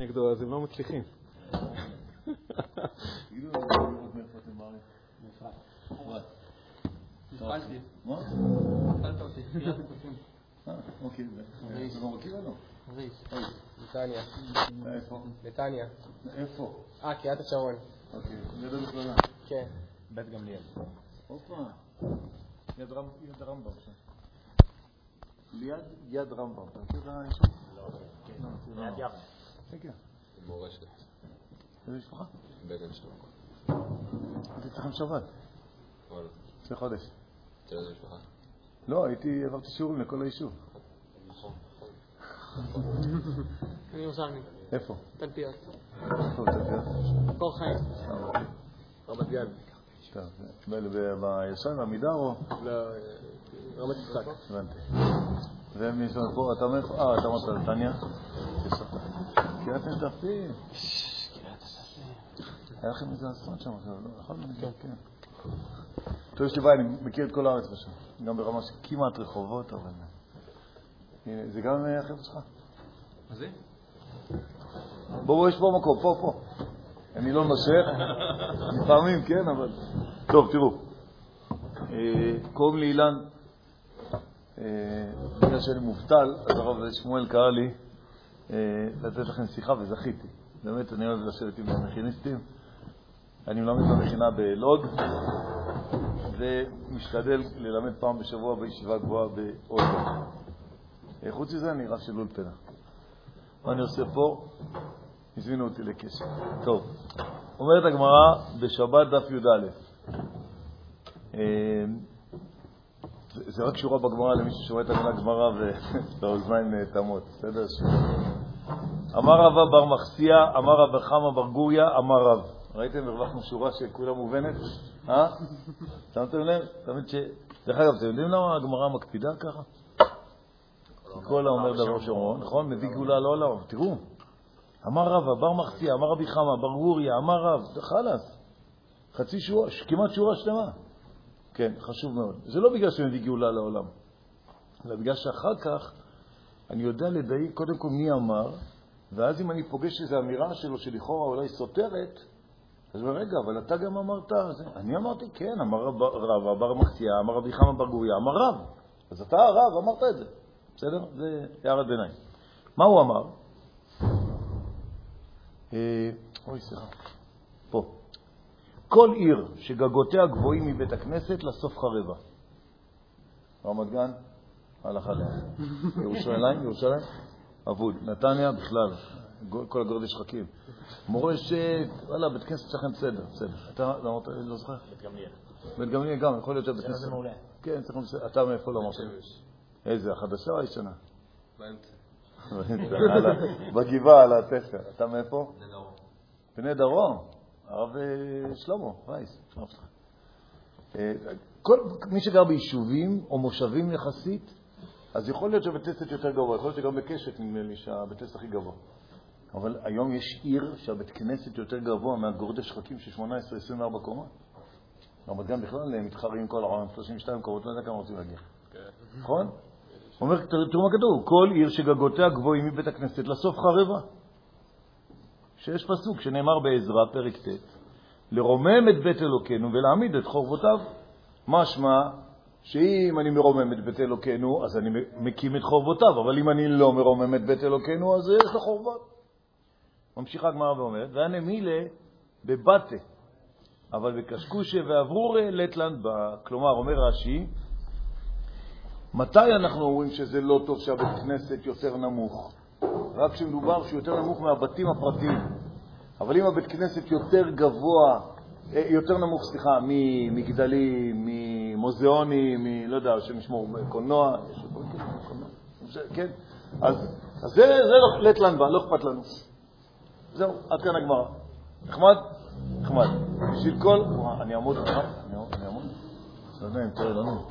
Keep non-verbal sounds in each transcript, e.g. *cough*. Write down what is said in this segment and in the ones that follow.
נגדו, אז הם לא מצליחים. אוקיי, זה לא מכיר או לא? נתניה. איפה? נתניה. אה, קריית השרון. אוקיי, ליד המכללה. כן. בית גמליאל. הופה. יד רמב"ם. יד רמב"ם שם. ליד יד רמב"ם. אתה מכיר את היישוב? לא, כן. ליד יבנה. כן, כן. מורשת. איזה משפחה? בגן שטוק. הייתי אצלכם שבת. לפני חודש. אצל איזה משפחה? לא, הייתי, עברתי שיעורים לכל היישוב. נכון. אני ירושלמי. איפה? תלפיות. איפה תלפיות? קור חיים. רמת גן. בישן, עמידר או? לא, רמת יצחק. הבנתי. ומי לנו פה? אתה מאיפה? אה, אתה אמרת נתניה? קריית נטפים. היה לכם איזה אסון שם עכשיו, לא? נכון? כן. כן. טוב, יש לי בעיה, אני מכיר את כל הארץ בשם. גם ברמה של כמעט רחובות, אבל... הנה, זה גם אה, החבר'ה שלך? מה זה? בוא, בוא, יש פה מקום, פה, פה. אני לא נושך, לפעמים כן, אבל... טוב, תראו. אה, קוראים לי אילן. אה, בגלל שאני מובטל, אז הרב שמואל קרא לי אה, לתת לכם שיחה וזכיתי. באמת, אני אוהב לשבת עם המכיניסטים. אני מלמד במכינה בלוד, ומשתדל ללמד פעם בשבוע בישיבה גבוהה באולגה. אה, חוץ מזה, אני רב של אולפנה. מה אני עושה פה? הזמינו אותי לקשר. טוב, אומרת הגמרא בשבת דף י"א. אה, זה רק שורה בגמרא למי ששומע את המילה גמרא והאוזניים *laughs* נאטמות, בסדר? אמר רבא בר מחסיה, אמר רבא חמא בר גוריה, אמר רב. ראיתם? הרווחנו שורה שכולה מובנת? אה? שמתם לב? תמיד ש... דרך אגב, אתם יודעים למה הגמרא מקפידה ככה? כל האומר דבר שאומרו, נכון? מביא גאולה לעולם. תראו, אמר רבא, בר מחציה, אמר רבי חמא, בר גוריה, אמר רב, חלאס. חצי שורה, כמעט שורה שלמה. כן, חשוב מאוד. זה לא בגלל שהוא מביא גאולה לעולם, אלא בגלל שאחר כך אני יודע לדייק קודם כל מי אמר, ואז אם אני פוגש איזו אמירה שלו שלכאורה אולי סותרת, אז הוא אומר, רגע, אבל אתה גם אמרת, זה. אני אמרתי, כן, אמר רב, בר מחציה, אמר רבי חמא בר גוריה, אמר רב. אז אתה הרב, אמרת את זה. בסדר? זה הערת ביניים. מה הוא אמר? אה, אוי, סליחה. כל עיר שגגותיה גבוהים מבית הכנסת לסוף חרבה. רמת גן, הלכה להם. *laughs* ירושלים, ירושלים, אבוד. נתניה, בכלל, כל הגורדי שחקים. מורשת, וואלה, בית כנסת שלכם בסדר, בסדר. אתה לא אמרת, לא זוכר? בית גמליאל. בית גמליאל גם, יכול להיות שבית כנסת... זה מעולה. כן, צריך בסדר. אתה מאיפה לא אמרת? איזה, החדשה או הישנה? באמצע. בגבעה, על התפר. אתה מאיפה? זה דרום. בני דרום. הרב אה, שלמה וייס. שלום אותך. אה, כל מי שגר ביישובים או מושבים יחסית, אז יכול להיות שבית כנסת יותר גבוה, יכול להיות שגם בקשת נדמה לי שהבית כנסת הכי גבוה. אבל היום יש עיר שהבית כנסת יותר גבוה מהגורדי שחקים של 18-24 קומה. רמת גן בכלל מתחרים כל העולם, 32 קומות, לא יודע כמה רוצים להגיע. נכון? אומר, תראו מה כתוב, כל עיר שגגותיה גבוהים מבית הכנסת לסוף חרבה. שיש פסוק שנאמר בעזרא, פרק ט', לרומם את בית אלוקינו ולהעמיד את חורבותיו. משמע שאם אני מרומם את בית אלוקינו, אז אני מקים את חורבותיו, אבל אם אני לא מרומם את בית אלוקינו, אז יש לו חורבות. ממשיכה הגמרא ואומרת, והנה מילה בבתה, אבל בקשקושה ואברורה לטלנד בה. כלומר, אומר רש"י, מתי אנחנו אומרים שזה לא טוב שהבית כנסת יותר נמוך? רק כשמדובר שהוא יותר נמוך מהבתים הפרטיים. אבל אם הבית כנסת יותר גבוה, אה, יותר נמוך, סליחה, ממגדלים, ממוזיאונים. לא יודע, השם ישמור, קולנוע, קולנוע, כן? אז, אז זה, זה לא לטלן בה, לא אכפת לנו. זהו, עד כאן הגמרא. נחמד? נחמד. בשביל כל... אני אעמוד, אני אעמוד, אני. לא יודע אם תראה לנו.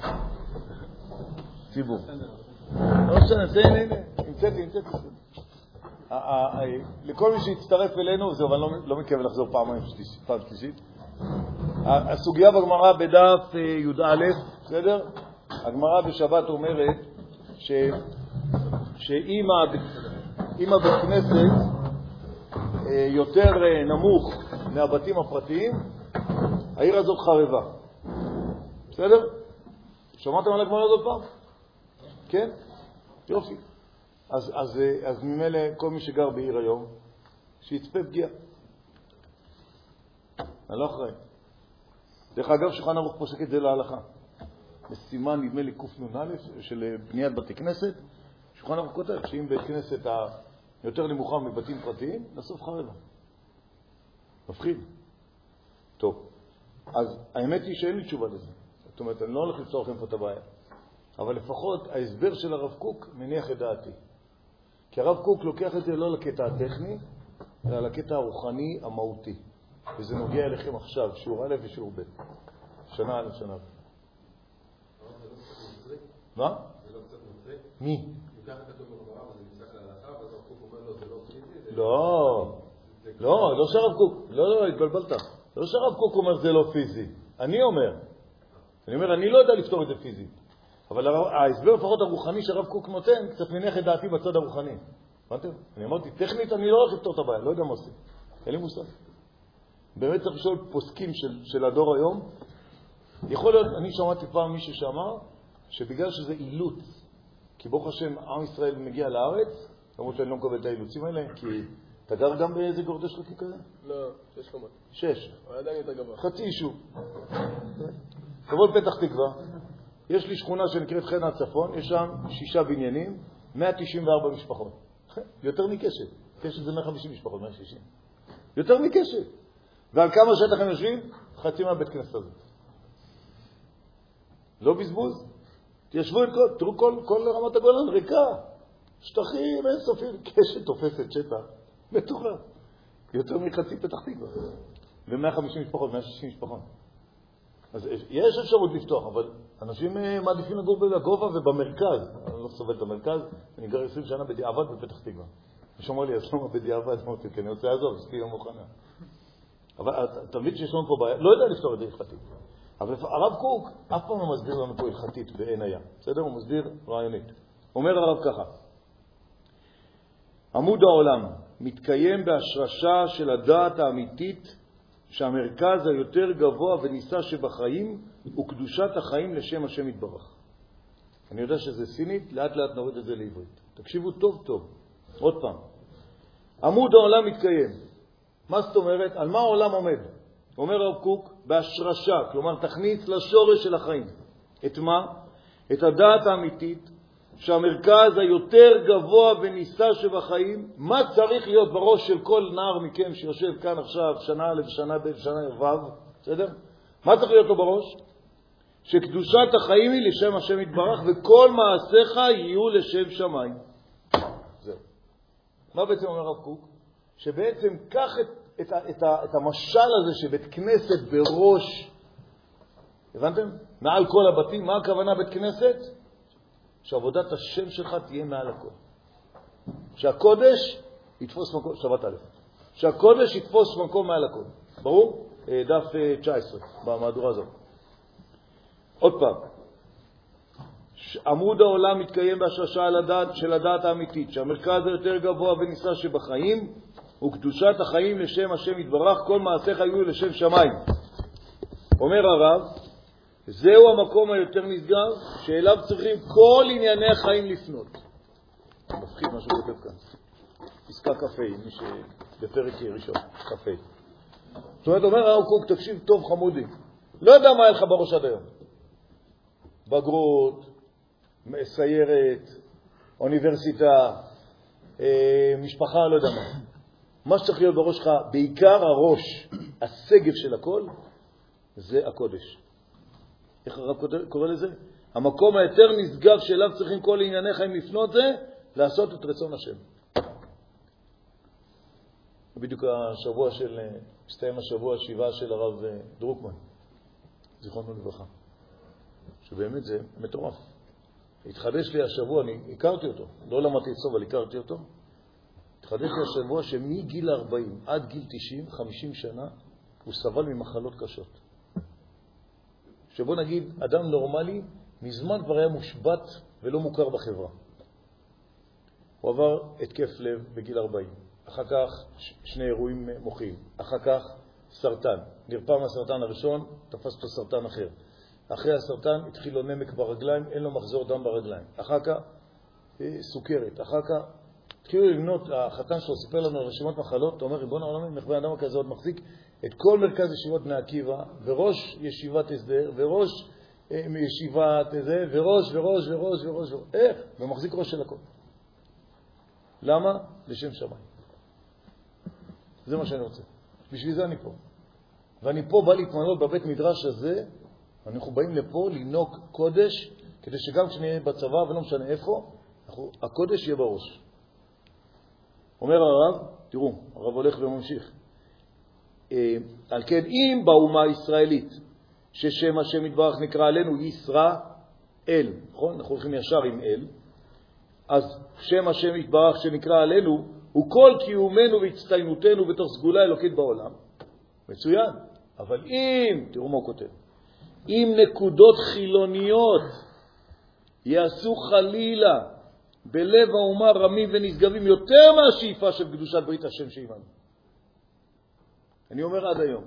ציבור. לא משנה, זה, הנה, הנה, המצאתי, המצאתי. לכל מי שהצטרף אלינו, זהו, אני לא, לא מתכוון לחזור פעם שלישית. הסוגיה בגמרא בדף י"א, בסדר? הגמרא בשבת אומרת שאם הבית כנסת, יותר אה, נמוך מהבתים הפרטיים, העיר הזאת חרבה. בסדר? שמעתם על הגמרא הזאת פעם? כן? יופי. אז, אז, אז ממילא כל מי שגר בעיר היום, שיצפה פגיעה. אני לא אחראי. דרך אגב, שולחן ערוך פוסק את זה להלכה. בסימן, נדמה לי, קנ"א, של בניית בתי כנסת, שולחן ערוך כותב שאם בית כנסת היותר נמוכה מבתים פרטיים, לסוף חרבה. מפחיד. טוב, אז האמת היא שאין לי תשובה לזה. זאת אומרת, אני לא הולך לפתור לכם פה את הבעיה. אבל לפחות ההסבר של הרב קוק מניח את דעתי. כי הרב קוק לוקח את זה לא לקטע הטכני, אלא לקטע הרוחני המהותי. וזה נוגע אליכם עכשיו, שיעור א' ושיעור ב'. שנה א', שנה ב'. מה? זה לא קצת מצחיק? מי? לא, לא, לא שהרב קוק, לא, לא, התבלבלת. לא שהרב קוק אומר זה לא פיזי. אני אומר. אני אומר, אני לא יודע לפתור את זה פיזית. אבל ההסבר לפחות הרוחני שהרב קוק נותן, קצת מניח את דעתי בצד הרוחני. הבנתם? אני אמרתי, טכנית אני לא הולך לפתור את הבעיה, לא יודע מה עושים. אין לי מושג. באמת צריך לשאול פוסקים של, של הדור היום. יכול להיות, אני שמעתי פעם מישהו שאמר שבגלל שזה אילוץ, כי ברוך השם עם ישראל מגיע לארץ, למרות שאני לא מקבל את האילוצים האלה, כי אתה גר גם באיזה גורדש חלקי כזה? לא, שש קומות. שש. אבל עדיין יותר גבוה. חצי יישוב. תבוא לפתח תקווה, יש לי שכונה שנקראת חנה הצפון, יש שם שישה בניינים, 194 משפחות. *laughs* יותר מקשת. קשת זה 150 משפחות, 160. יותר מקשת. ועל כמה שטח הם יושבים? חצי מהבית כנסת הזה. לא בזבוז? תיישבו את כל, תראו כל, כל רמת הגולן ריקה. שטחים אינסופיים, *laughs* קשת תופסת שטח בטוחה. יותר מחצי פתח תקווה. ו-150 משפחות, 160 משפחות. אז יש אפשרות לפתוח, אבל אנשים אה, מעדיפים לגור בגובה ובמרכז. אני לא סובל את המרכז, אני גר 20 שנה בדיעבד בפתח תקווה. מישהו אמר לי, אז למה בדיעבד? *laughs* אמרתי, כי אני רוצה לעזוב, אשתי לא מוכנה. אבל אתה מבין שיש לנו פה בעיה? לא יודע לפתור את זה הלכתית. אבל הרב קוק אף פעם לא מסביר לנו פה הלכתית בעין הים, בסדר? הוא מסביר רעיונית. אומר הרב ככה, עמוד העולם מתקיים בהשרשה של הדעת האמיתית שהמרכז היותר גבוה ונישא שבחיים הוא קדושת החיים לשם השם יתברך. אני יודע שזה סינית, לאט לאט נוריד את זה לעברית. תקשיבו טוב טוב. עוד פעם. עמוד העולם מתקיים. מה זאת אומרת? על מה העולם עומד? אומר הרב קוק, בהשרשה, כלומר תכניס לשורש של החיים. את מה? את הדעת האמיתית שהמרכז היותר גבוה ונישא שבחיים, מה צריך להיות בראש של כל נער מכם שיושב כאן עכשיו, שנה א', שנה ב', שנה ו', בסדר? מה צריך להיות לו בראש? שקדושת החיים היא לשם השם יתברך, וכל מעשיך יהיו לשם שמיים. זהו. מה בעצם אומר הרב קוק? שבעצם קח את, את, את, את המשל הזה שבית כנסת בראש, הבנתם? מעל כל הבתים, מה הכוונה בית כנסת? שעבודת השם שלך תהיה מעל הכל. שהקודש יתפוס מקום, שבת א', שהקודש יתפוס מקום מעל הכל. ברור? אה, דף אה, 19 במהדורה הזאת. עוד פעם, עמוד העולם מתקיים בהשרשה של הדעת האמיתית, שהמרכז היותר גבוה ונישא שבחיים הוא קדושת החיים לשם השם יתברך, כל מעשיך יהיו לשם שמיים. אומר הרב, זהו המקום היותר נשגב, שאליו צריכים כל ענייני החיים לפנות. מפחיד מה שהוא כותב כאן. פסקה כ"ה, מי שבפרק ראשון, כ"ה. זאת אומרת, אומר הרב קוק, תקשיב טוב חמודי, לא יודע מה היה לך בראש עד היום. בגרות, סיירת, אוניברסיטה, אה, משפחה, לא יודע מה. מה שצריך להיות בראש שלך, בעיקר הראש, השגב של הכל, זה הקודש. איך הרב קורא לזה? המקום היותר נשגב שאליו צריכים כל ענייני חיים לפנות זה לעשות את רצון השם. בדיוק השבוע של, הסתיים השבוע שבעה של הרב אה, דרוקמן, זיכרונו לברכה, שבאמת זה מטורף. התחדש לי השבוע, אני הכרתי אותו, לא למדתי אצלו, אבל הכרתי אותו. התחדש לי השבוע שמגיל 40 עד גיל 90, 50 שנה, הוא סבל ממחלות קשות. שבוא נגיד, אדם נורמלי מזמן כבר היה מושבת ולא מוכר בחברה. הוא עבר התקף לב בגיל 40. אחר כך שני אירועים מוחיים, אחר כך סרטן. נרפא מהסרטן הראשון, תפס אותו סרטן אחר. אחרי הסרטן התחיל לו נמק ברגליים, אין לו מחזור דם ברגליים. אחר כך אה, סוכרת. אחר כך התחילו למנות, החתן שלו סיפר לנו על רשימת מחלות, הוא אומר, ריבון העולמים, איך בן אדם כזה עוד מחזיק את כל מרכז ישיבות בני עקיבא, וראש ישיבת הסדר, וראש אה, ישיבת זה, וראש, וראש, וראש, וראש, וראש, איך? ומחזיק ראש של הכל. למה? לשם שמיים. זה מה שאני רוצה. בשביל זה אני פה. ואני פה בא להתמנות בבית מדרש הזה, אנחנו באים לפה לנהוג קודש, כדי שגם כשנהיה בצבא, ולא משנה איפה, אנחנו, הקודש יהיה בראש. אומר הרב, תראו, הרב הולך וממשיך. אה, על כן, אם באומה הישראלית, ששם השם יתברך נקרא עלינו ישראל, נכון? אנחנו הולכים ישר עם אל, אז שם השם יתברך שנקרא עלינו הוא כל קיומנו והצטיינותנו בתוך סגולה אלוקית בעולם. מצוין. אבל אם, תראו מה הוא כותב, אם נקודות חילוניות יעשו חלילה בלב האומה רמים ונשגבים יותר מהשאיפה של קדושת ברית השם שעימנו. אני אומר עד היום,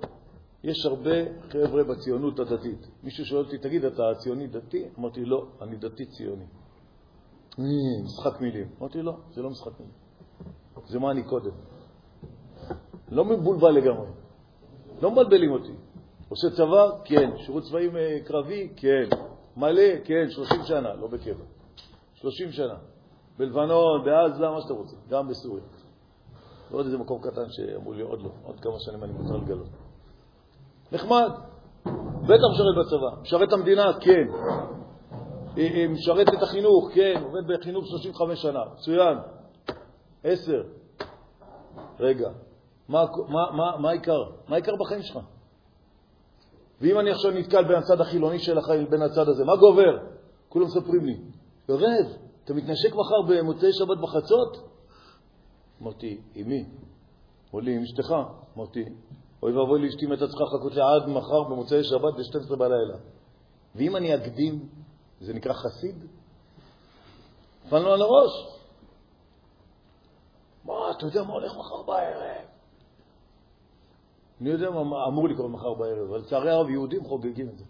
יש הרבה חבר'ה בציונות הדתית. מישהו שואל אותי, תגיד, אתה ציוני דתי? אמרתי, לא, אני דתי ציוני. "אה, משחק מילים. אמרתי, לא, זה לא משחק מילים. זה מה אני קודם. לא מבולבל לגמרי. לא מבלבלים אותי. עושה צבא? כן. שירות צבאי אה, קרבי? כן. מלא? כן. 30 שנה, לא בקבע. 30 שנה. בלבנון, בעזה, מה שאתה רוצה. גם בסוריה. ועוד איזה מקום קטן שאמרו לי, עוד לא, עוד כמה שנים אני מותר לגלות. נחמד. בטח משרת בצבא. משרת המדינה? כן. משרת את החינוך? כן. עובד בחינוך 35 שנה. מצוין. עשר. רגע, מה, מה, מה, מה העיקר? מה העיקר בחיים שלך? ואם אני עכשיו נתקל בין הצד החילוני של החיים לבין הצד הזה, מה גובר? כולם מספרים לי, יורב, אתה מתנשק מחר במוצאי שבת בחצות? אמרתי, עם מי? אמרו לי, עם אשתך. אמרתי, אוי ואבוי לי, אשתי מתה צריכה לחכות לי עד מחר במוצאי שבת ב-12 בלילה. ואם אני אקדים, זה נקרא חסיד? נפל לו על הראש. מה, אתה יודע מה הולך מחר בערב? אני יודע מה אמור לקרות מחר בערב, אבל לצערי הרב יהודים חוגגים את זה.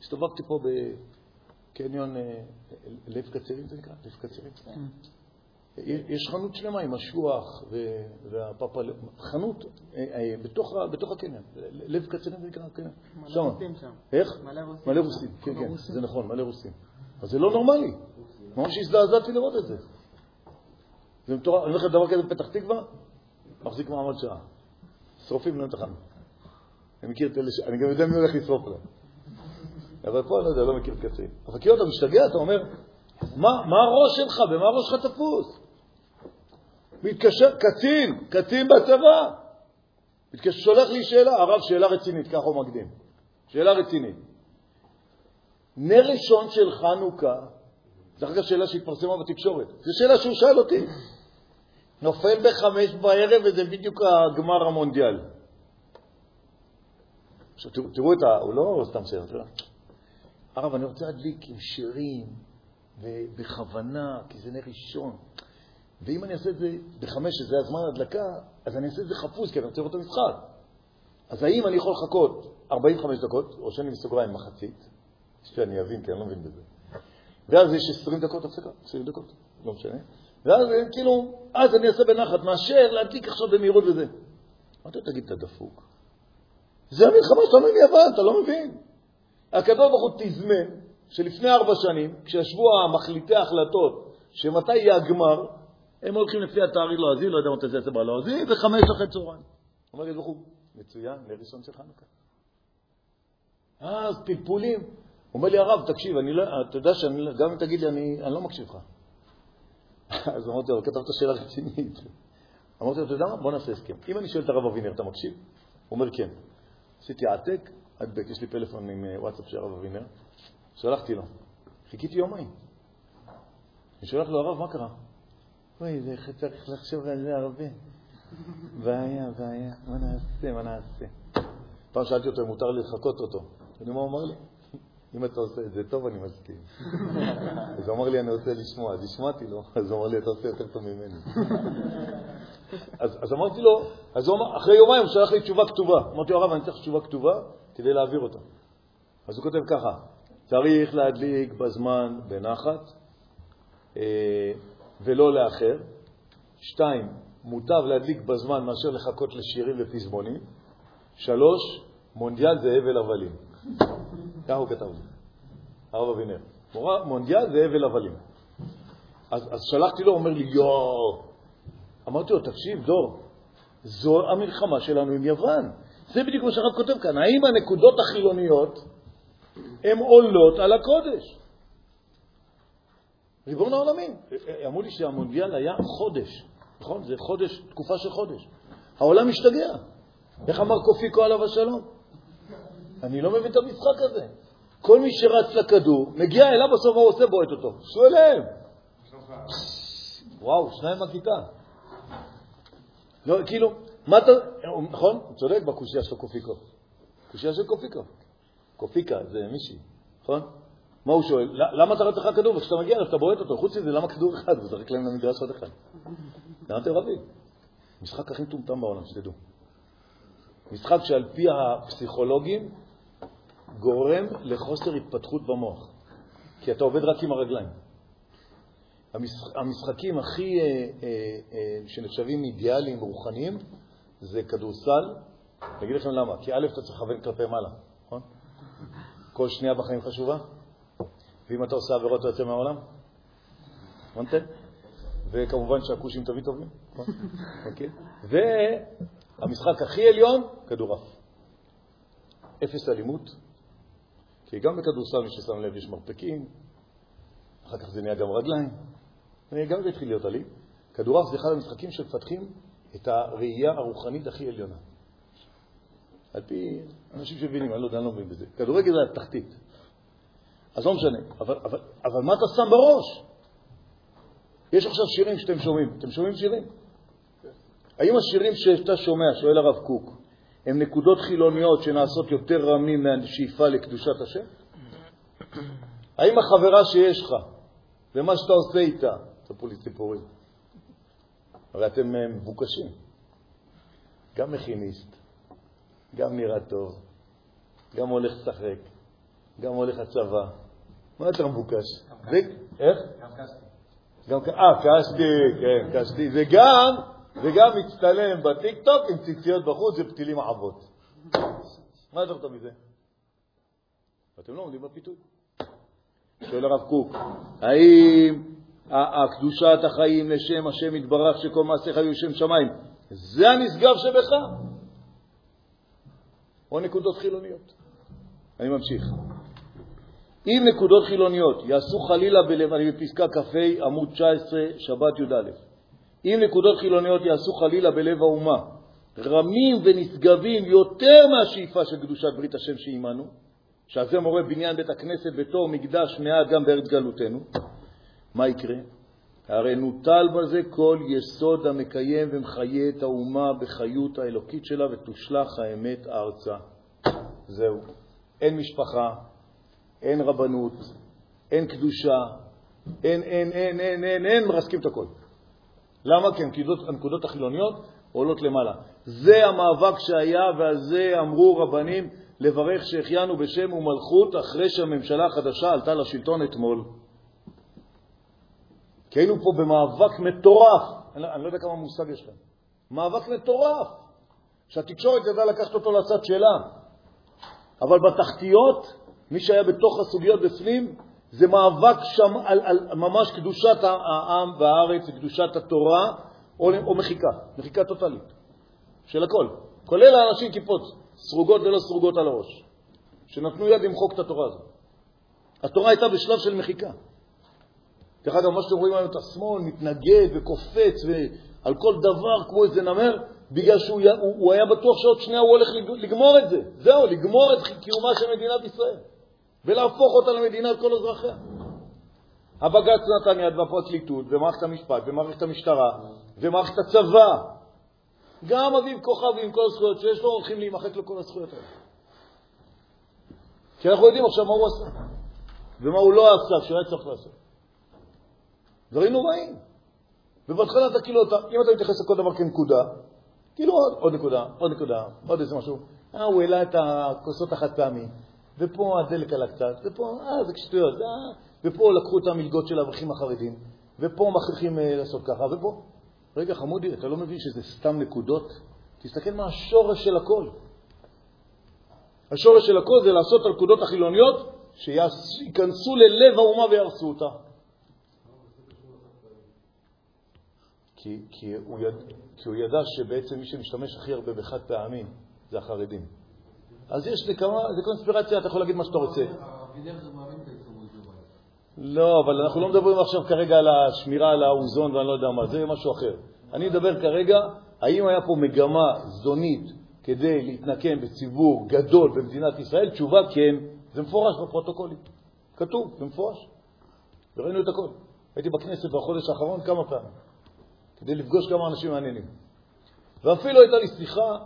הסתובבתי פה בקניון אה, לב קצרין, זה נקרא? לב קצרין? יש חנות שלמה עם אשוח והפאפה, חנות אה, אה, בתוך בתוך הקניון, לב קצרין זה נקרא הקניון. מלא. רוסים שם. איך? מלא רוסים. כן, כן. זה נכון, מלא רוסים. אז זה לא נורמלי. ממש הזדעזעתי לראות את זה. זה מטורף. אני אומר לך דבר כזה בפתח תקווה, מחזיק מעמד שעה. שרופים להם את החנות. אני מכיר את אלה ש... אני גם יודע מי הולך לשרוף להם. אבל פה אני לא יודע, לא מכיר את קצרין. אבל כאילו אתה משתגע, אתה אומר, מה הראש שלך? במה הראש שלך תפוס? מתקשר, קצין, קצין בצבא. מתקשר, שולח לי שאלה, הרב, שאלה רצינית, ככה הוא מקדים. שאלה רצינית. נר ראשון של חנוכה, זו אגב שאלה שהתפרסמה בתקשורת, זו שאלה שהוא שאל אותי. נופל בחמש בערב וזה בדיוק הגמר המונדיאל. עכשיו תראו, תראו את ה... הוא לא סתם שאלה, תראו. הרב, אני רוצה להדליק עם שירים ובכוונה, כי זה נר ראשון. ואם אני אעשה את זה בחמש, שזה הזמן ההדלקה, אז אני אעשה את זה חפוז, כי אני רוצה לראות את המשחק. אז האם אני יכול לחכות 45 דקות, או שאני בסוגריים מחצית, שאני אבין, כי אני לא מבין בזה. ואז יש 20 דקות הפסקה, 20 דקות, לא משנה. ואז כאילו, אז אני אעשה בנחת, מאשר להדליק עכשיו במהירות וזה. אמרתי לו, תגיד, אתה דפוק? זה המלחמה שלנו עם יוון, אתה לא מבין. הקדוש ברוך הוא תזמן שלפני ארבע שנים, כשישבו המחליטי ההחלטות שמתי יהיה הגמר, הם הולכים לפי התאריך לועזי, לא יודע מתי זה יעשה בלועזי, וחמש אחרי צהריים. אומר הקדוש ברוך מצוין, נר ראשון של חנוכה. אז פלפולים. אומר לי, הרב, תקשיב, אני לא, אתה יודע שאני, לא- אם תגיד לי, אני, אני לא מקשיב לך. *laughs* אז אמרתי לו, כתבת שאלה רצינית. אמרתי לו, אתה יודע מה? בוא נעשה הסכם. אם אני שואל את הרב אבינר, אתה מקשיב? הוא אומר, כן. עשיתי העתק, הדבק, יש לי פלאפון עם אה, וואטסאפ של הרב אבינר, שלחתי לו. חיכיתי יומיים. אני שולח לו, הרב, מה קרה? אוי, זה צריך לחשוב על זה הרבה. בעיה, בעיה, מה נעשה, מה נעשה? פעם שאלתי אותו אם מותר לי לחקות אותו. יודע מה הוא אמר לי? אם אתה עושה את זה טוב, אני מסכים. *laughs* אז הוא אמר לי, אני רוצה לשמוע. אז השמעתי לו, אז הוא אמר לי, אתה עושה יותר טוב ממני. *laughs* אז, אז אמרתי לו, אז אחרי יומיים הוא שלח לי תשובה כתובה. אמרתי לו, הרב, אני צריך תשובה כתובה כדי להעביר אותה. אז הוא כותב ככה, צריך להדליק בזמן בנחת אה, ולא לאחר. שתיים, מוטב להדליק בזמן מאשר לחכות לשירים ופזמונים. שלוש, מונדיאל זה הבל הבלים. ככה הוא כתב לי, הרב אבינר. מונדיאל זה הבל הבלים. אז, אז שלחתי לו, אומר לי, יואו. אמרתי לו, תקשיב, דור, זו המלחמה שלנו עם יוון. זה בדיוק מה שהרב כותב כאן. האם הנקודות החילוניות הן עולות על הקודש? ריבון העולמים. אמרו לי שהמונדיאל היה חודש, נכון? זה חודש, תקופה של חודש. העולם משתגע. איך אמר קופיקו עליו השלום? אני לא מבין את המשחק הזה. כל מי שרץ לכדור, מגיע אליו בסוף, מה עושה? בועט אותו. אליהם. וואו, שניים בכיתה. לא, כאילו, מה אתה... נכון? הוא צודק בקושייה של קופיקו. קושייה של קופיקו. קופיקה זה מישהי, נכון? מה הוא שואל? למה אתה רץ לך כדור וכשאתה מגיע אליו אתה בועט אותו? חוץ מזה, למה כדור אחד? הוא זרק להם למגרש עוד אחד. למה אתם רבים? משחק הכי מטומטם בעולם, שתדעו. משחק שעל פי הפסיכולוגים גורם לחוסר התפתחות במוח, כי אתה עובד רק עם הרגליים. המשחקים הכי אה, אה, אה, שנחשבים אידיאליים רוחניים זה כדורסל. אני אגיד לכם למה. כי א', אתה צריך לכוון כלפי מעלה, נכון? כל שנייה בחיים חשובה, ואם אתה עושה עבירות אתה יוצא מהעולם, הבנתם? וכמובן שהכושים תמיד טובים, נכון? *laughs* אוקיי? והמשחק הכי עליון, כדורעף. אפס אלימות, כי גם בכדורסל, מי ששם לב, יש מרפקים, אחר כך זה נהיה גם רגליים, גם זה התחיל להיות עלי. כדורעף זה אחד המשחקים שמפתחים את הראייה הרוחנית הכי עליונה. על פי אנשים שמבינים, אני לא יודע, אני לא מבין בזה. כדורגל זה התחתית. אז לא משנה. אבל, אבל, אבל מה אתה שם בראש? יש עכשיו שירים שאתם שומעים. אתם שומעים שירים? האם השירים שאתה שומע, שואל הרב קוק, הם נקודות חילוניות שנעשות יותר רמים מהשאיפה לקדושת השם? האם החברה שיש לך ומה שאתה עושה איתה ספרו לי סיפורים. הרי אתם אה, מבוקשים. גם מכיניסט, גם נראה טוב, גם הולך לשחק, גם הולך לצבא. מה יותר מבוקש? איך? גם. גם אה, קשתי, כן, קשתי. וגם, וגם מצטלם בטיקטוק עם ציציות בחוץ ופתילים עבות. מה טוב מזה? אתם לא עומדים בפיתוי. שואל הרב קוק, האם הקדושת החיים לשם השם יתברך שכל מעשיך היו שם שמיים. זה הנשגב שבך. או נקודות חילוניות. אני ממשיך. אם נקודות חילוניות יעשו חלילה בלב, אני בפסקה כ"ה עמוד 19, שבת י"א, אם נקודות חילוניות יעשו חלילה בלב האומה רמים ונשגבים יותר מהשאיפה של קדושת ברית השם שעימנו, שעל זה מורה בניין בית הכנסת בתור מקדש מעט גם בארץ גלותנו, מה יקרה? הרי נוטל בזה כל יסוד המקיים ומחיה את האומה בחיות האלוקית שלה ותושלח האמת ארצה. זהו. אין משפחה, אין רבנות, אין קדושה, אין, אין, אין, אין, אין, אין, מרסקים את הכל. למה? כי הנקודות, הנקודות החילוניות עולות למעלה. זה המאבק שהיה, ועל זה אמרו רבנים לברך שהחיינו בשם ומלכות אחרי שהממשלה החדשה עלתה לשלטון אתמול. כי היינו פה במאבק מטורף. אני לא, אני לא יודע כמה מושג יש להם. מאבק מטורף, שהתקשורת ידעה לקחת אותו לצד שלה. אבל בתחתיות, מי שהיה בתוך הסוגיות בפנים, זה מאבק שם על, על ממש קדושת העם והארץ וקדושת התורה, או, או מחיקה, מחיקה טוטלית של הכל, כולל האנשים כיפות, סרוגות ולא סרוגות על הראש, שנתנו יד למחוק את התורה הזאת. התורה הייתה בשלב של מחיקה. דרך אגב, מה שאתם רואים היום את השמאל מתנגד וקופץ על כל דבר כמו איזה נמר, בגלל שהוא הוא, הוא היה בטוח שעוד שנייה הוא הולך לגמור את זה. זהו, לגמור את קיומה של מדינת ישראל ולהפוך אותה למדינת כל אזרחיה. הבג"ץ נתן יד בפרקליטות, ומערכת המשפט, ומערכת המשטרה, ומערכת הצבא. גם אביב כוכבי עם כל הזכויות שיש לו, הולכים להימחק לו כל הזכויות האלה. כי אנחנו יודעים עכשיו מה הוא עשה, ומה הוא לא עשה, שהוא היה צריך לעשות. דברים נוראים. ובהתחלה אתה כאילו, אתה, אם אתה מתייחס לכל דבר כנקודה, כאילו עוד, עוד נקודה, עוד נקודה, עוד איזה משהו, אה, הוא העלה את הכוסות החד פעמי, ופה הדלק עלה קצת, ופה, אה, זה שטויות, אה, ופה לקחו את המלגות של האברכים החרדים, ופה מכריחים אה, לעשות ככה, ופה. רגע, חמודי, אתה לא מבין שזה סתם נקודות? תסתכל מה השורש של הכל. השורש של הכל זה לעשות את הנקודות החילוניות שייכנסו ללב האומה ויהרסו אותה. כי, כי, הוא יד, כי הוא ידע שבעצם מי שמשתמש הכי הרבה בחד פעמי זה החרדים. אז יש לכמה, זה קונספירציה, אתה יכול להגיד מה שאתה רוצה. לא, אבל אנחנו לא מדברים עכשיו כרגע על השמירה על האוזון ואני לא יודע מה, זה משהו אחר. אני מדבר כרגע, האם היה פה מגמה זונית כדי להתנקם בציבור גדול במדינת ישראל? תשובה כן, זה מפורש בפרוטוקולים. כתוב, זה מפורש. וראינו את הכל. הייתי בכנסת בחודש האחרון כמה פעמים, כדי לפגוש כמה אנשים מעניינים. ואפילו הייתה לי שיחה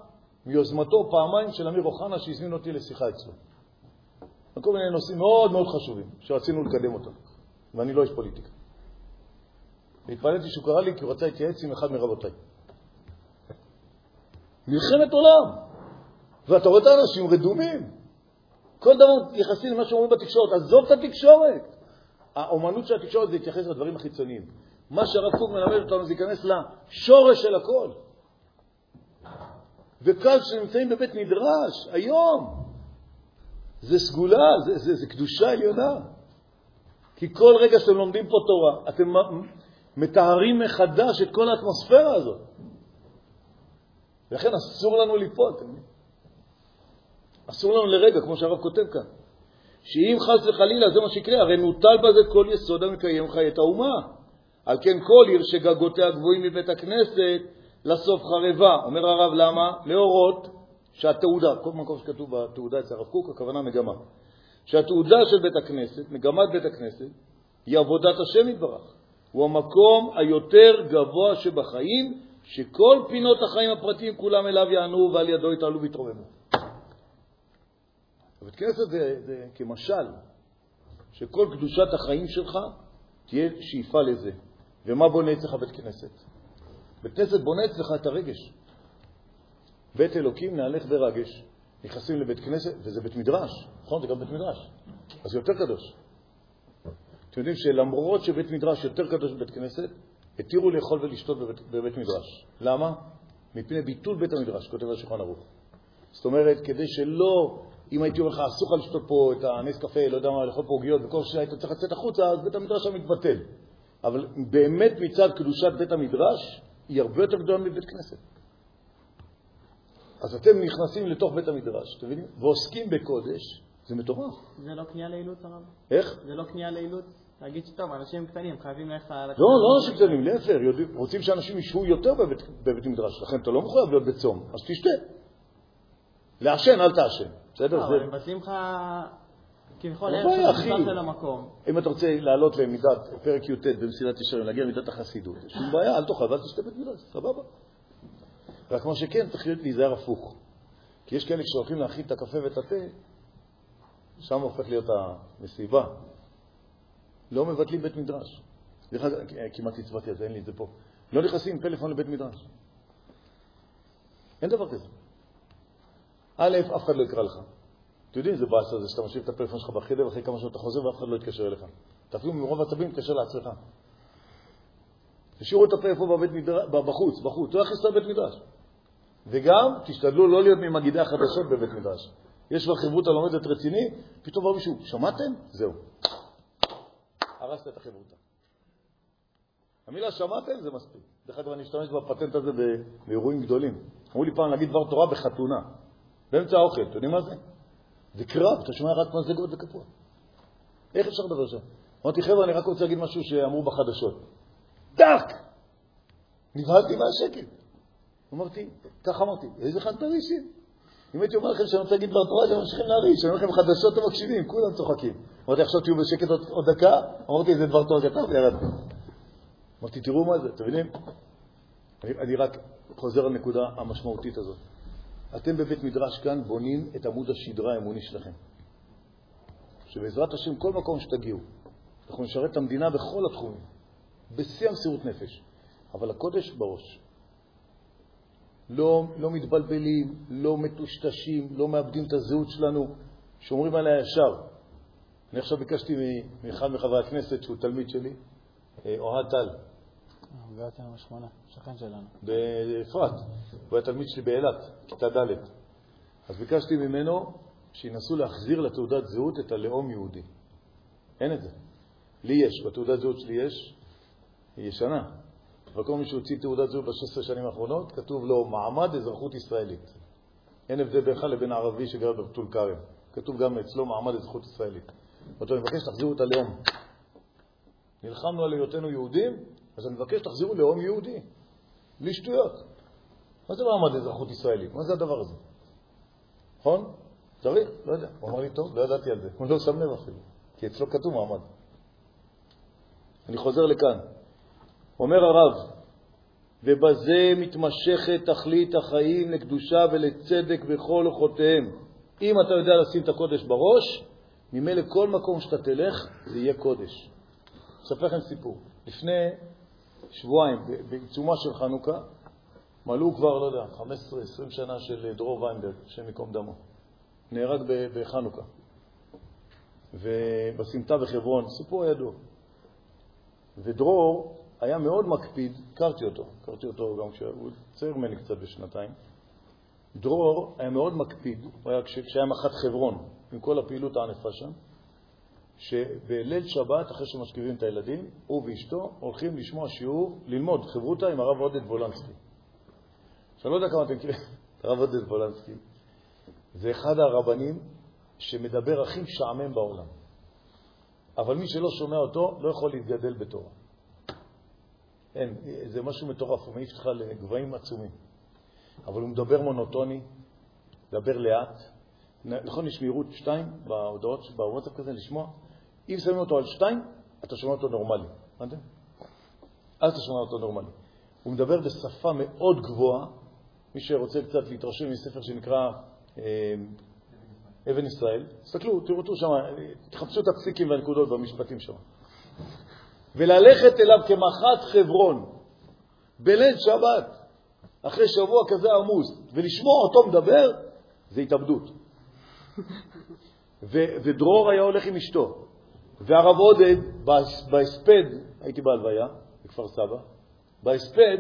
מיוזמתו פעמיים של אמיר אוחנה שהזמין אותי לשיחה אצלו. כל מיני נושאים מאוד מאוד חשובים שרצינו לקדם אותם, ואני לא איש פוליטיקה. והתפלאתי שהוא קרא לי כי הוא רצה להתייעץ עם אחד מרבותיי. מלחמת עולם. ואתה רואה את האנשים רדומים. כל דבר יחסי למה שאומרים בתקשורת. עזוב את התקשורת. האומנות של התקשורת זה להתייחס לדברים החיצוניים. מה שהרב קוק מלמד אותנו זה להיכנס לשורש של הכל. וכאן כשנמצאים בבית מדרש, היום, זה סגולה, זה, זה, זה קדושה עליונה. כי כל רגע שאתם לומדים פה תורה, אתם מטהרים מחדש את כל האטמוספירה הזאת. ולכן אסור לנו ליפול, אתם מבינים? אסור לנו לרגע, כמו שהרב כותב כאן, שאם חס וחלילה זה מה שיקרה, הרי נוטל בזה כל יסוד המקיים חיי את האומה. על כן כל עיר שגגותיה גבוהים מבית הכנסת, לסוף חרבה. אומר הרב, למה? להורות שהתעודה, כל מקום שכתוב בתעודה אצל הרב קוק, הכוונה מגמה. שהתעודה של בית הכנסת, מגמת בית הכנסת, היא עבודת השם יתברך. הוא המקום היותר גבוה שבחיים, שכל פינות החיים הפרטיים כולם אליו יענו ועל ידו יתעלו ויתרוממו. בית כנסת זה, זה כמשל, שכל קדושת החיים שלך תהיה שאיפה לזה. ומה בונה אצלך בית כנסת? בית כנסת בונה אצלך את הרגש. בית אלוקים נהלך ברגש. נכנסים לבית כנסת, וזה בית מדרש, נכון? זה גם בית מדרש. אז זה יותר קדוש. אתם יודעים שלמרות שבית מדרש יותר קדוש מבית כנסת, התירו לאכול ולשתות בבית, בבית מדרש. למה? מפני ביטול בית המדרש, כותב השולחן ערוך. זאת אומרת, כדי שלא, אם הייתי אומר לך, אסור לך לשתות פה את הנס קפה, לא יודע מה, לאכול פה עוגיות, וכל שהיית צריך לצאת החוצה, אז בית המדרש היה מתבטל. אבל באמת מצד קדושת בית המדרש, היא הרבה יותר גדולה מבית כנסת. אז אתם נכנסים לתוך בית המדרש, אתם מבינים? ועוסקים בקודש, זה מטורף. זה לא כניעה לאילוץ, הרב? איך? זה לא כניעה לאילוץ? להגיד שטוב, אנשים קטנים חייבים ללכת. לא, לא אנשים קטנים, להפך, רוצים שאנשים ישבו יותר בבית, בבית מדרש, לכן אתה לא מחויב להיות בצום, אז תשתה. לעשן, אל תעשן, בסדר? לא, אבל זה- הם מבטלים לך כביכול לא ערך. הסיבה של המקום. אם אתה רוצה לעלות למידת פרק י"ט במסילת ישרים, להגיע למידת החסידות, שום בעיה, אל תאכל ואל תשתה בית מדרש, סבבה. רק מה שכן, צריך להיזהר הפוך. כי יש כאלה שהולכים להכין את הקפה ואת התה, שם הופך להיות המסיבה. לא מבטלים בית מדרש. כמעט הצבעתי על זה, אין לי את זה פה. לא נכנסים עם פלאפון לבית מדרש. אין דבר כזה. א', אף אחד לא יקרא לך. אתם יודעים איזה באסה זה שאתה משאיר את הפלאפון שלך בחדר ואחרי כמה שעות אתה חוזר ואף אחד לא יתקשר אליך. אתה אפילו מרוב עצבים תתקשר לעצמך. תשאירו את הפלאפון בבית מדרש, בחוץ, בחוץ, לא יכניס לבית מדרש. וגם תשתדלו לא להיות ממגידי החדשות בבית מדרש. יש כבר חברותא לומדת רציני, פתאום בא מישהו, שמעתם? זהו. הרסת את החברותא. המילה שמעתם זה מספיק. דרך אגב, אני אשתמש בפטנט הזה באירועים גדולים. אמרו לי פעם להגיד דבר תורה בחתונה, באמצע האוכל. אתם יודעים מה זה? זה קרב, אתה שומע רק מזגות וקפוא. איך אפשר לדבר שם? אמרתי, חבר'ה, אני רק רוצה להגיד משהו שאמרו בחדשות. טאק! נבהלתי מהשקט. אמרתי, ככה אמרתי, איזה חנטרישים. אם הייתי אומר לכם שאני רוצה להגיד דבר תורה, אתם ממשיכים להרעיש, אני אומר לכם חדשות אתם מקשיבים, כולם צוחקים. אמרתי, עכשיו תהיו בשקט עוד, דקה, אמרתי, איזה דבר תורה כתב, וירדתי. אמרתי, תראו מה זה, אתם מבינים? אני רק חוזר לנקודה המשמעותית הזאת. אתם בבית מדרש כאן בונים את עמוד השדרה האמוני שלכם. שבעזרת השם, כל מקום שתגיעו, אנחנו נשרת את המדינה בכל התחומים, בשיא המסירות נפש. אבל הקודש בראש. לא, לא מתבלבלים, לא מטושטשים, לא מאבדים את הזהות שלנו, שומרים עליה ישר. אני עכשיו ביקשתי מאחד מחברי הכנסת, שהוא תלמיד שלי, אה, אוהד טל, באפרת, הוא היה תלמיד שלי באילת, כיתה ד'. אז ביקשתי ממנו שינסו להחזיר לתעודת זהות את הלאום יהודי. אין את זה. לי יש, בתעודת זהות שלי יש, היא ישנה. אבל כל מי שהוציא תעודת זהות ב-16 שנים האחרונות, כתוב לו מעמד אזרחות ישראלית. אין הבדל בינך לבין ערבי שגר בטול כרם. כתוב גם אצלו מעמד אזרחות ישראלית. ואתה מבקש שתחזירו את הלאום. נלחמנו על היותנו יהודים, אז אני מבקש שתחזירו לאום יהודי. בלי שטויות. מה זה מעמד אזרחות ישראלית? מה זה הדבר הזה? נכון? צריך? לא יודע. הוא אמר לי, טוב, לא ידעתי על זה. הוא לא שם לב אפילו, כי אצלו כתוב מעמד. אני חוזר לכאן. אומר הרב, ובזה מתמשכת תכלית החיים לקדושה ולצדק בכל אורחותיהם. אם אתה יודע לשים את הקודש בראש, ממילא כל מקום שאתה תלך, זה יהיה קודש. אספר לכם סיפור. לפני שבועיים, בעיצומה של חנוכה, מלאו כבר, לא יודע, 15-20 שנה של דרור ויינברג, השם ייקום דמו. נהרג בחנוכה. ובסמטה בחברון, סיפור ידוע. ודרור היה מאוד מקפיד, הכרתי אותו, הכרתי אותו גם כשהוא צעיר ממני קצת בשנתיים. דרור היה מאוד מקפיד, הוא היה כשהיה מח"ט חברון, עם כל הפעילות הענפה שם, שבליל שבת, אחרי שמשכיבים את הילדים, הוא ואשתו הולכים לשמוע שיעור, ללמוד חברותה עם הרב עודד וולנסקי. שאני לא יודע כמה אתם מכירים את הרב עודד וולנסקי. זה אחד הרבנים שמדבר הכי משעמם בעולם. אבל מי שלא שומע אותו לא יכול להתגדל בתורה. אין, זה משהו מטורף, הוא מעיף אותך לגבהים עצומים. אבל הוא מדבר מונוטוני, מדבר לאט. נכון, יש מהירות שתיים בהודעות, בוואטסאפ כזה, לשמוע? אם שמים אותו על שתיים, אתה שומע אותו נורמלי. הבנתם? אז אתה שומע אותו נורמלי. הוא מדבר בשפה מאוד גבוהה. מי שרוצה קצת להתרשם מספר שנקרא אה, אבן ישראל, תסתכלו, תראו שם, תחפשו את הפסיקים והנקודות במשפטים שם. וללכת אליו כמח"ט חברון בליל שבת, אחרי שבוע כזה עמוס, ולשמוע אותו מדבר, זה התאבדות. *laughs* ו- ודרור היה הולך עם אשתו, והרב עודד, בהספד, הייתי בהלוויה בכפר סבא, בהספד,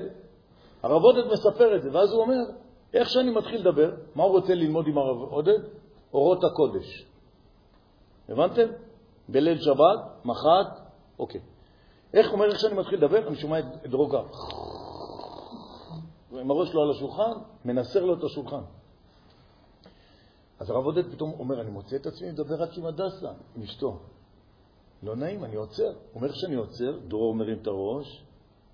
הרב עודד מספר את זה, ואז הוא אומר, איך שאני מתחיל לדבר, מה הוא רוצה ללמוד עם הרב עודד? אורות הקודש. הבנתם? בליל שבת, מח"ט, אוקיי. איך אומר, איך שאני מתחיל לדבר, אני שומע את דרוגה. עם הראש שלו על השולחן, מנסר לו את השולחן. אז הרב עודד פתאום אומר, אני מוצא את עצמי לדבר רק עם הדסה, עם אשתו. לא נעים, אני עוצר. הוא אומר, שאני עוצר, דרור מרים את הראש,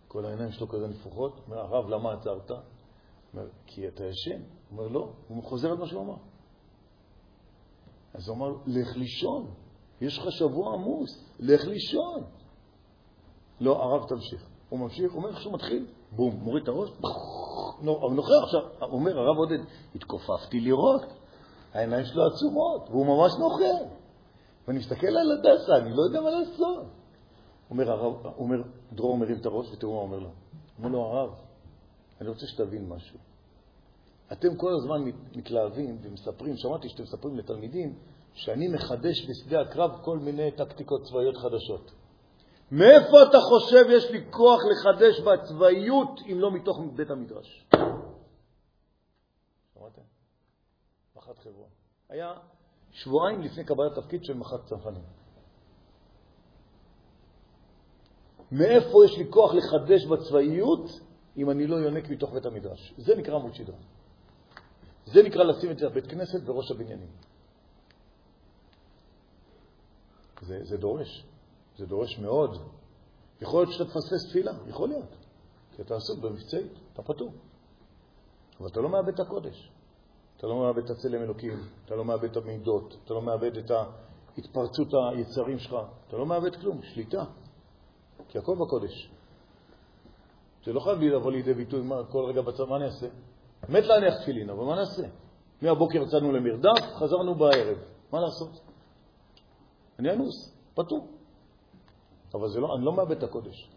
כל העיניים שלו כזה נפוחות, אומר, הרב, למה עצרת? אומר, כי אתה ישן. הוא אומר, לא. הוא חוזר על מה שהוא אמר. אז הוא אמר, לך לישון. יש לך שבוע עמוס, לך לישון. לא, הרב תמשיך. הוא ממשיך, הוא אומר, איך מתחיל, בום, מוריד את הראש, נוכח עכשיו, אומר, הרב עודד, התכופפתי לראות, העיניים שלו עצומות, והוא ממש נוכל. ואני מסתכל על הדסה, אני לא יודע מה לעשות. אומר, הרב, אומר, דרור מרים את הראש, ותראו מה אומר לו. אומר לו, הרב, אני רוצה שתבין משהו. אתם כל הזמן מתלהבים ומספרים, שמעתי שאתם מספרים לתלמידים, שאני מחדש בשדה הקרב כל מיני טקטיקות צבאיות חדשות. מאיפה אתה חושב יש לי כוח לחדש בצבאיות אם לא מתוך בית המדרש? שמעתם? מח"ט חברון. היה שבועיים לפני קבלת תפקיד של מח"ט צנחנים. מאיפה יש לי כוח לחדש בצבאיות אם אני לא יונק מתוך בית המדרש? זה נקרא עמוד שדרה. זה נקרא לשים את הבית כנסת בראש הבניינים. זה, זה דורש. זה דורש מאוד. יכול להיות שאתה תפספס תפילה, יכול להיות. כי אתה עסוק במבצעית, אתה פטור. אבל אתה לא מאבד את הקודש. אתה לא מאבד את הצלם אלוקים, אתה לא מאבד את המידות, אתה לא מאבד את התפרצות היצרים שלך, אתה לא מאבד כלום, שליטה. כי הכל בקודש. זה לא חייב לבוא לידי ביטוי מה, כל רגע בצבא, מה אני אעשה? מת להניח תפילין, אבל מה נעשה? מהבוקר יצאנו למרדף, חזרנו בערב. מה לעשות? אני אנוס, פטור. אבל זה לא, אני לא מאבד את הקודש.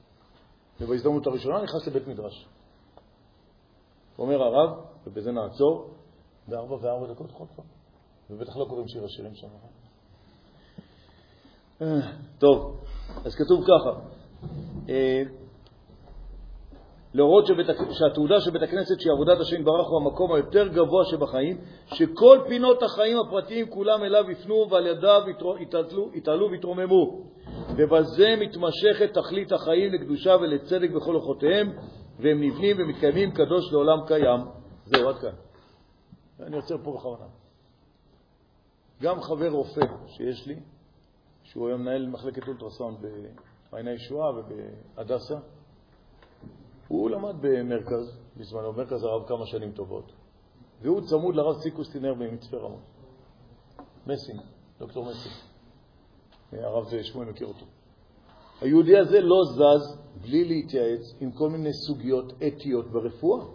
ובהזדמנות הראשונה נכנס לבית מדרש. אומר הרב, ובזה נעצור, בארבע וארבע דקות עוד פעם. ובטח לא קוראים שיר השירים שם. נכון? אה, טוב, אז כתוב ככה, אה, להורות שהתעודה של בית הכנסת שהיא עבודת השם יתברך הוא המקום היותר גבוה שבחיים, שכל פינות החיים הפרטיים כולם אליו יפנו ועל ידיו יתעלו ויתרוממו. ובזה מתמשכת תכלית החיים לקדושה ולצדק בכל אורחותיהם, והם נבנים ומתקיימים קדוש לעולם קיים. זהו, עד כאן. אני עוצר פה בכוונה. גם חבר רופא שיש לי, שהוא היום מנהל מחלקת אולטרסאונד במעייני הישועה ובהדסה, הוא למד במרכז, בזמנו, במרכז הרב כמה שנים טובות, והוא צמוד לרב סיקוסטינר במצפה רמון. מסינג, דוקטור מסינג. הרב שמואל מכיר אותו. היהודי הזה לא זז בלי להתייעץ עם כל מיני סוגיות אתיות ברפואה.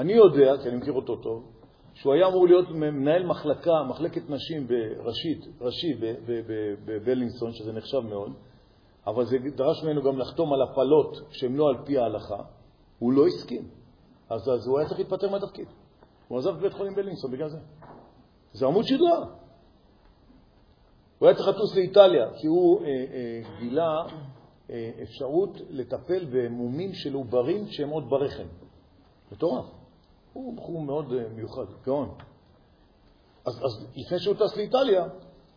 אני יודע, כי אני מכיר אותו טוב, שהוא היה אמור להיות מנהל מחלקה, מחלקת נשים בראשית, ראשי בבלינסון, שזה נחשב מאוד, אבל זה דרש ממנו גם לחתום על הפלות שהן לא על פי ההלכה, הוא לא הסכים. אז, אז הוא היה צריך להתפטר מהתפקיד. הוא עזב את בית חולים בלינסון בגלל זה. זה עמוד שדרה. הוא היה צריך לטוס לאיטליה, כי הוא אה, אה, גילה אה, אפשרות לטפל במומים של עוברים שהם עוד ברחם. מטורף. הוא בחור מאוד אה, מיוחד, גאון. אז, אז לפני שהוא טס לאיטליה,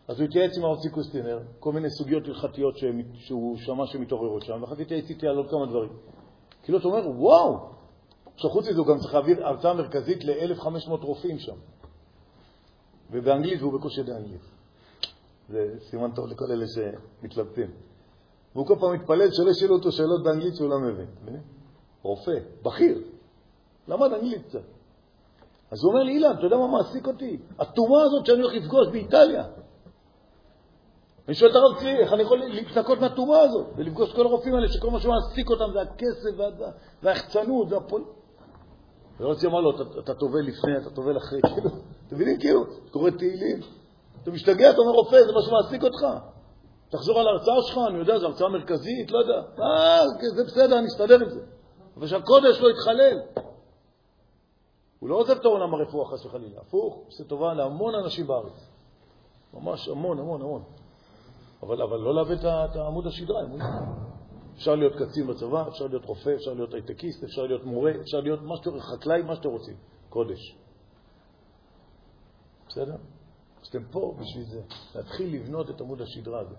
אז הוא התייעץ עם הרב ציקוסטינר, כל מיני סוגיות הלכתיות שהוא שמע שמתעוררות שם, ואחר כך התייעץ איתי על עוד כמה דברים. כאילו אתה אומר, וואו! עכשיו חוץ מזה הוא גם צריך להעביר הרצאה מרכזית ל-1,500 רופאים שם, ובאנגלית, והוא בקושי יודע אנגלית. זה סימן טוב לכל אלה שמתלבטים. והוא כל פעם מתפלל שלא ישאלו אותו שאלות באנגלית שהוא לא מבין. רופא, בכיר, למד אנגלית קצת. אז הוא אומר לי, אילן, אתה יודע מה מעסיק אותי? הטומאה הזאת שאני הולך לפגוש באיטליה. אני שואל את הרב צבי, איך אני יכול להתנקות מהטומאה הזאת ולפגוש את כל הרופאים האלה שכל מה שמעסיק אותם זה הכסף והיחצנות והפול... והרב צבי אמר לו, אתה טובל לפני, אתה טובל אחרי, *laughs* כאילו, אתם מבינים? כאילו, קורא תהילים, אתה משתגע, אתה אומר רופא, זה מה שמעסיק אותך. תחזור על ההרצאה שלך, אני יודע, זו הרצאה מרכזית, לא יודע. אה, זה בסדר, אני אסתדר עם זה. אבל שהקודש לא יתחלל. הוא לא עוזב את העולם הרפואה, חס וחלילה. הפוך, עושה טובה להמון אנשים בארץ. ממש המון, המון, המון. אבל, אבל לא לאבד את עמוד השדרה, אפשר להיות קצין בצבא, אפשר להיות רופא, אפשר להיות הייטקיסט, אפשר להיות מורה, אפשר להיות מה שאתם, חקלאי, מה שאתם רוצים. קודש. בסדר? אז אתם פה בשביל זה, להתחיל לבנות את עמוד השדרה הזה.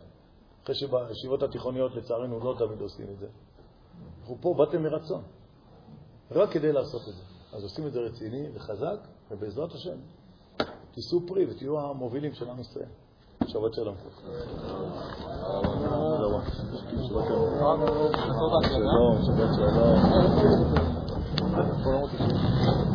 אחרי שבישיבות התיכוניות לצערנו לא תמיד עושים את זה. אנחנו פה באתם מרצון, רק כדי לעשות את זה. אז עושים את זה רציני וחזק, ובעזרת השם תישאו פרי ותהיו המובילים של עם ישראל. שבת שלום. שבת שלום.